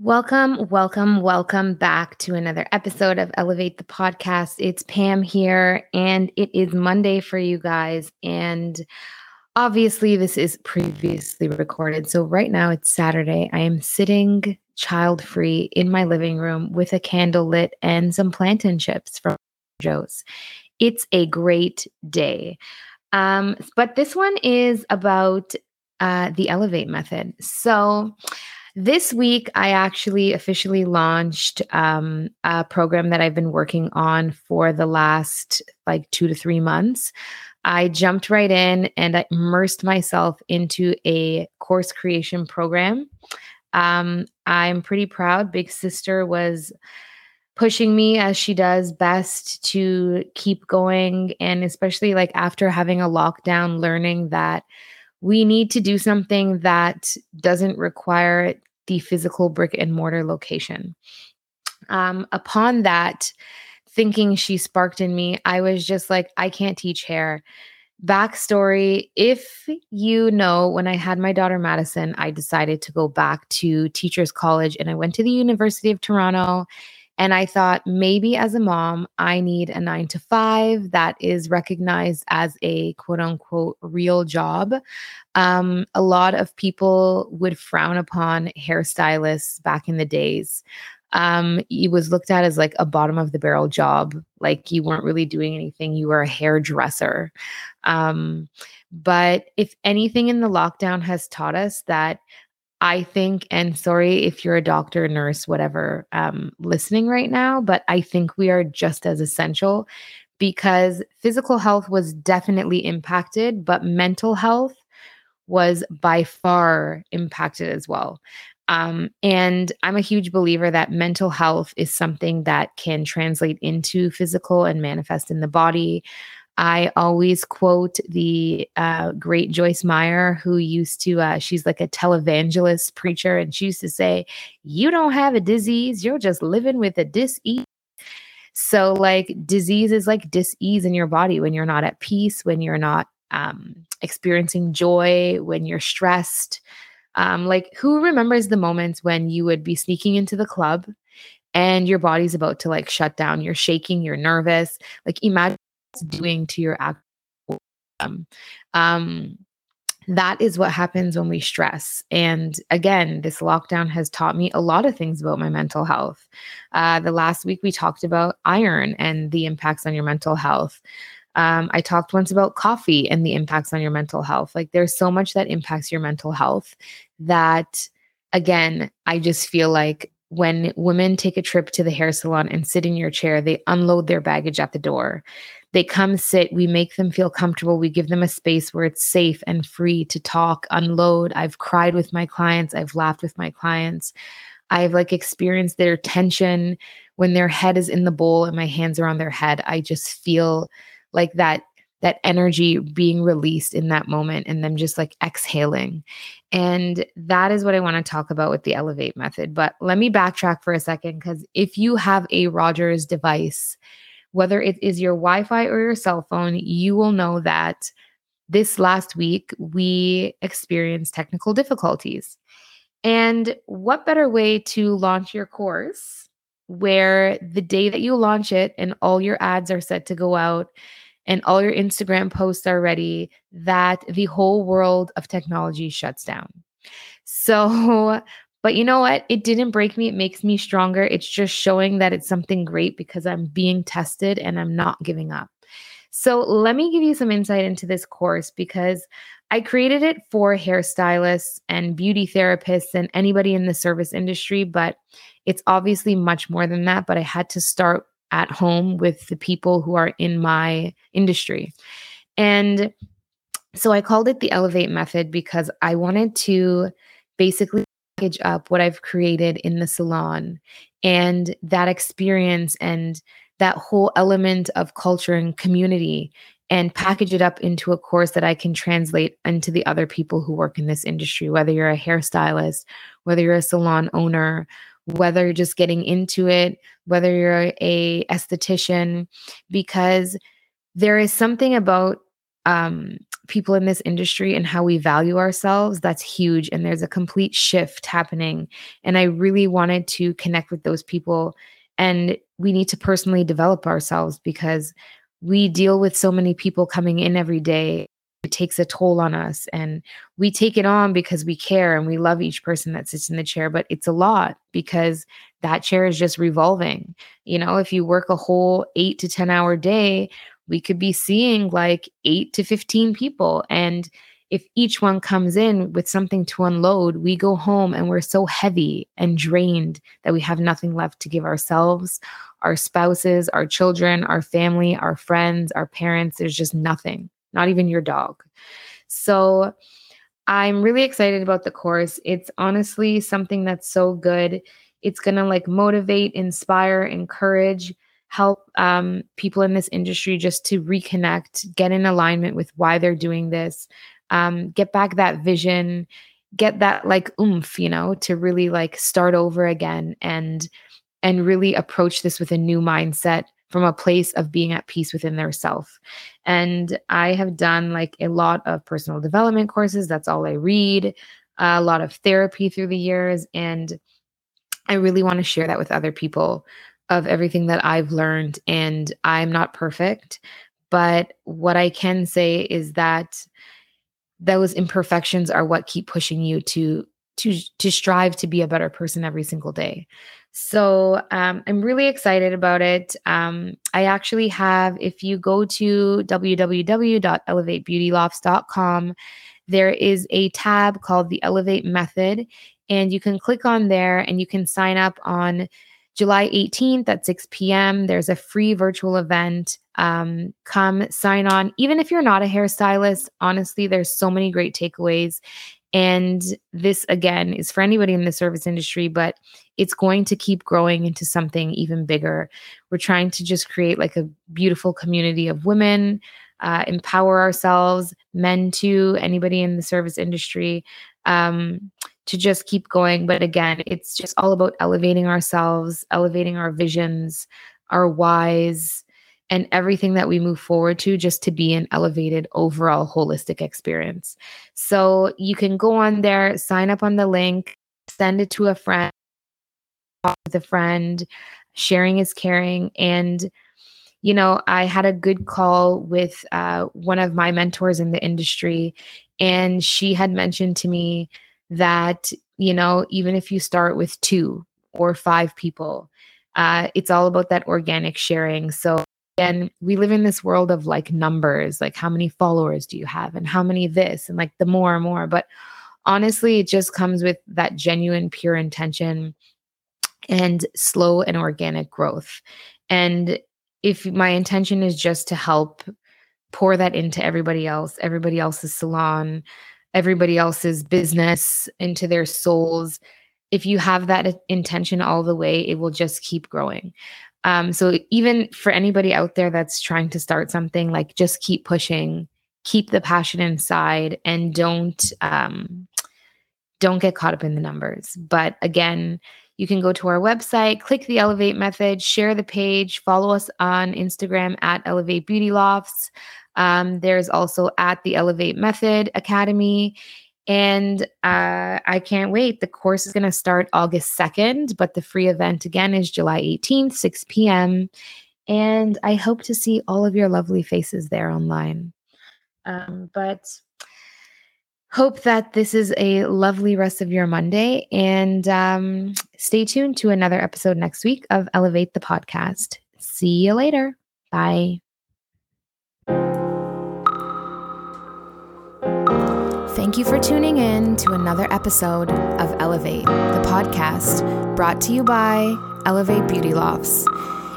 Welcome, welcome, welcome back to another episode of Elevate the Podcast. It's Pam here, and it is Monday for you guys. And obviously, this is previously recorded. So, right now it's Saturday. I am sitting child free in my living room with a candle lit and some plantain chips from Joe's. It's a great day. Um, but this one is about uh, the Elevate method. So, this week, I actually officially launched um, a program that I've been working on for the last like two to three months. I jumped right in and I immersed myself into a course creation program. Um, I'm pretty proud. Big Sister was pushing me as she does best to keep going. And especially like after having a lockdown, learning that we need to do something that doesn't require the physical brick and mortar location. Um, upon that, thinking she sparked in me, I was just like, I can't teach hair. Backstory if you know, when I had my daughter Madison, I decided to go back to teachers college and I went to the University of Toronto and I thought maybe as a mom, I need a nine to five that is recognized as a quote unquote real job. Um, a lot of people would frown upon hairstylists back in the days. Um, it was looked at as like a bottom of the barrel job, like you weren't really doing anything, you were a hairdresser. Um, but if anything in the lockdown has taught us that I think, and sorry if you're a doctor, nurse, whatever, um, listening right now, but I think we are just as essential because physical health was definitely impacted, but mental health was by far impacted as well. Um, and I'm a huge believer that mental health is something that can translate into physical and manifest in the body. I always quote the uh, great Joyce Meyer, who used to, uh, she's like a televangelist preacher, and she used to say, You don't have a disease, you're just living with a disease. So, like, disease is like disease in your body when you're not at peace, when you're not um, experiencing joy, when you're stressed. Um, like, who remembers the moments when you would be sneaking into the club and your body's about to like shut down? You're shaking, you're nervous. Like, imagine doing to your actual um, um, that is what happens when we stress. And again, this lockdown has taught me a lot of things about my mental health. Uh, the last week we talked about iron and the impacts on your mental health. Um, I talked once about coffee and the impacts on your mental health. Like there's so much that impacts your mental health that, again, I just feel like when women take a trip to the hair salon and sit in your chair, they unload their baggage at the door. They come sit, we make them feel comfortable, we give them a space where it's safe and free to talk, unload. I've cried with my clients, I've laughed with my clients. I've like experienced their tension when their head is in the bowl and my hands are on their head. I just feel like that that energy being released in that moment and them just like exhaling. And that is what I want to talk about with the Elevate method. But let me backtrack for a second because if you have a Rogers device, whether it is your Wi Fi or your cell phone, you will know that this last week we experienced technical difficulties. And what better way to launch your course where the day that you launch it and all your ads are set to go out and all your Instagram posts are ready, that the whole world of technology shuts down. So, but you know what? It didn't break me. It makes me stronger. It's just showing that it's something great because I'm being tested and I'm not giving up. So, let me give you some insight into this course because I created it for hairstylists and beauty therapists and anybody in the service industry, but it's obviously much more than that. But I had to start at home with the people who are in my industry. And so I called it the Elevate Method because I wanted to basically package up what I've created in the salon and that experience and that whole element of culture and community and package it up into a course that I can translate into the other people who work in this industry, whether you're a hairstylist, whether you're a salon owner, whether you're just getting into it, whether you're a esthetician, because there is something about um, people in this industry and how we value ourselves that's huge and there's a complete shift happening. And i really wanted to connect with those people and we need to personally develop ourselves because we deal with so many people coming in every day it takes a toll on us and we take it on because we care and we love each person that sits in the chair but it's a lot because that chair is just revolving you know if you work a whole 8 to 10 hour day we could be seeing like 8 to 15 people and if each one comes in with something to unload, we go home and we're so heavy and drained that we have nothing left to give ourselves, our spouses, our children, our family, our friends, our parents. There's just nothing not even your dog. So I'm really excited about the course. It's honestly something that's so good. It's going to like motivate, inspire, encourage, help um, people in this industry just to reconnect, get in alignment with why they're doing this, um, get back that vision, get that like oomph, you know, to really like start over again and and really approach this with a new mindset from a place of being at peace within their self. And I have done like a lot of personal development courses. That's all I read, a lot of therapy through the years. And I really want to share that with other people of everything that I've learned. And I'm not perfect, but what I can say is that those imperfections are what keep pushing you to to to strive to be a better person every single day. So um, I'm really excited about it. Um, I actually have, if you go to www.elevatebeautylofts.com, there is a tab called the Elevate Method, and you can click on there and you can sign up on July 18th at 6 p.m. There's a free virtual event. Um, come sign on. Even if you're not a hairstylist, honestly, there's so many great takeaways. And this, again, is for anybody in the service industry, but it's going to keep growing into something even bigger. We're trying to just create like a beautiful community of women, uh, empower ourselves, men too, anybody in the service industry, um, to just keep going. But again, it's just all about elevating ourselves, elevating our visions, our whys, and everything that we move forward to just to be an elevated overall holistic experience. So you can go on there, sign up on the link, send it to a friend, with a friend. Sharing is caring. And, you know, I had a good call with uh, one of my mentors in the industry, and she had mentioned to me that, you know, even if you start with two or five people, uh, it's all about that organic sharing. So and we live in this world of like numbers like how many followers do you have and how many this and like the more and more but honestly it just comes with that genuine pure intention and slow and organic growth and if my intention is just to help pour that into everybody else everybody else's salon everybody else's business into their souls if you have that intention all the way it will just keep growing um, so even for anybody out there that's trying to start something, like just keep pushing, keep the passion inside, and don't um, don't get caught up in the numbers. But again, you can go to our website, click the Elevate method, share the page, follow us on Instagram at Elevate Beauty Lofts. Um, there's also at the Elevate Method Academy. And uh, I can't wait. The course is going to start August 2nd, but the free event again is July 18th, 6 p.m. And I hope to see all of your lovely faces there online. Um, but hope that this is a lovely rest of your Monday and um, stay tuned to another episode next week of Elevate the Podcast. See you later. Bye. Thank you for tuning in to another episode of Elevate, the podcast brought to you by Elevate Beauty Lofts.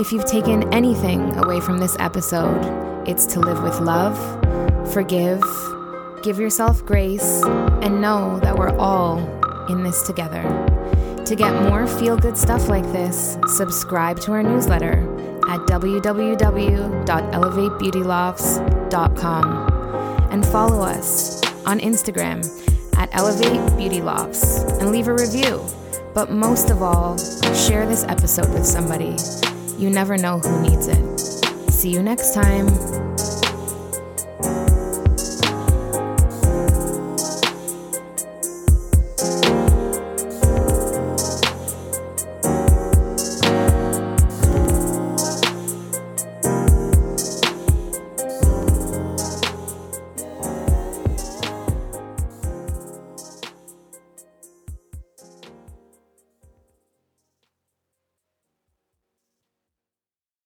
If you've taken anything away from this episode, it's to live with love, forgive, give yourself grace, and know that we're all in this together. To get more feel good stuff like this, subscribe to our newsletter at www.elevatebeautylofts.com and follow us on Instagram at Elevate Beauty Lofts and leave a review. But most of all, share this episode with somebody. You never know who needs it. See you next time.